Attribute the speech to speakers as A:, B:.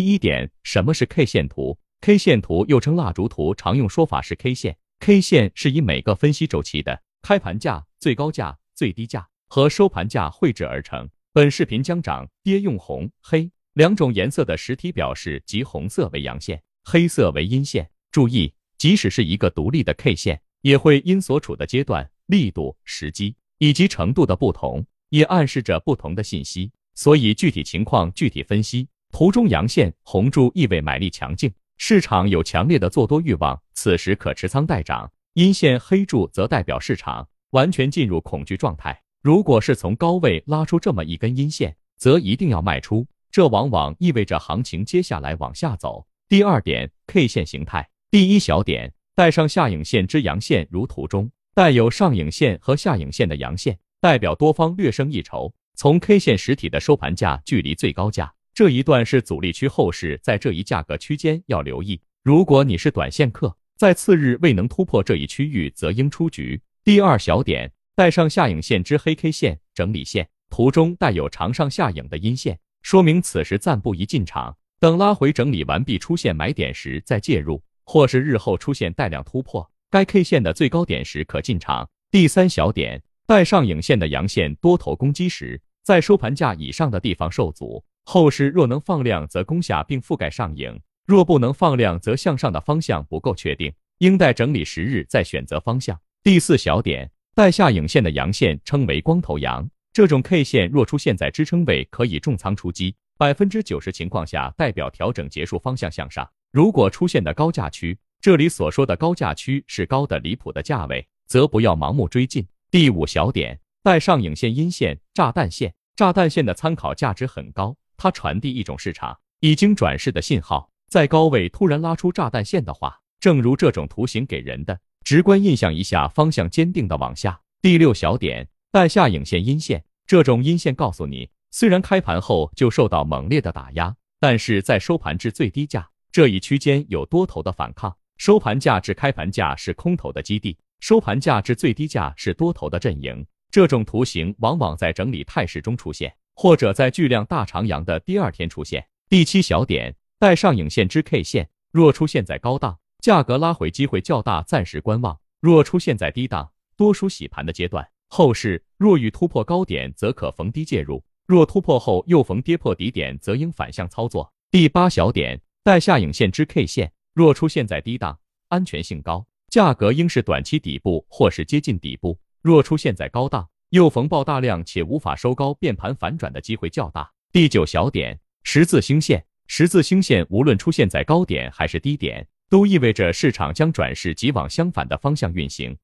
A: 第一点，什么是 K 线图？K 线图又称蜡烛图，常用说法是 K 线。K 线是以每个分析周期的开盘价、最高价、最低价和收盘价绘制而成。本视频将涨跌用红、黑两种颜色的实体表示，即红色为阳线，黑色为阴线。注意，即使是一个独立的 K 线，也会因所处的阶段、力度、时机以及程度的不同，也暗示着不同的信息。所以具体情况具体分析。图中阳线红柱意味买力强劲，市场有强烈的做多欲望，此时可持仓待涨；阴线黑柱则代表市场完全进入恐惧状态。如果是从高位拉出这么一根阴线，则一定要卖出，这往往意味着行情接下来往下走。第二点，K 线形态。第一小点，带上下影线之阳线，如图中带有上影线和下影线的阳线，代表多方略胜一筹。从 K 线实体的收盘价距离最高价这一段是阻力区，后市在这一价格区间要留意。如果你是短线客，在次日未能突破这一区域，则应出局。第二小点，带上下影线之黑 K 线整理线，图中带有长上下影的阴线，说明此时暂不宜进场，等拉回整理完毕出现买点时再介入，或是日后出现带量突破该 K 线的最高点时可进场。第三小点，带上影线的阳线多头攻击时。在收盘价以上的地方受阻，后市若能放量，则攻下并覆盖上影；若不能放量，则向上的方向不够确定，应待整理十日再选择方向。第四小点，带下影线的阳线称为光头阳，这种 K 线若出现在支撑位，可以重仓出击，百分之九十情况下代表调整结束，方向向上。如果出现的高价区，这里所说的高价区是高的离谱的价位，则不要盲目追进。第五小点。带上影线、阴线、炸弹线，炸弹线的参考价值很高，它传递一种市场已经转势的信号。在高位突然拉出炸弹线的话，正如这种图形给人的直观印象一下，方向坚定的往下。第六小点，带下影线、阴线，这种阴线告诉你，虽然开盘后就受到猛烈的打压，但是在收盘至最低价这一区间有多头的反抗，收盘价至开盘价是空头的基地，收盘价至最低价是多头的阵营。这种图形往往在整理态势中出现，或者在巨量大长阳的第二天出现。第七小点，带上影线之 K 线，若出现在高档，价格拉回机会较大，暂时观望；若出现在低档，多属洗盘的阶段。后市若欲突破高点，则可逢低介入；若突破后又逢跌破底点，则应反向操作。第八小点，带下影线之 K 线，若出现在低档，安全性高，价格应是短期底部或是接近底部。若出现在高档，又逢爆大量且无法收高，变盘反转的机会较大。第九小点，十字星线，十字星线无论出现在高点还是低点，都意味着市场将转势即往相反的方向运行。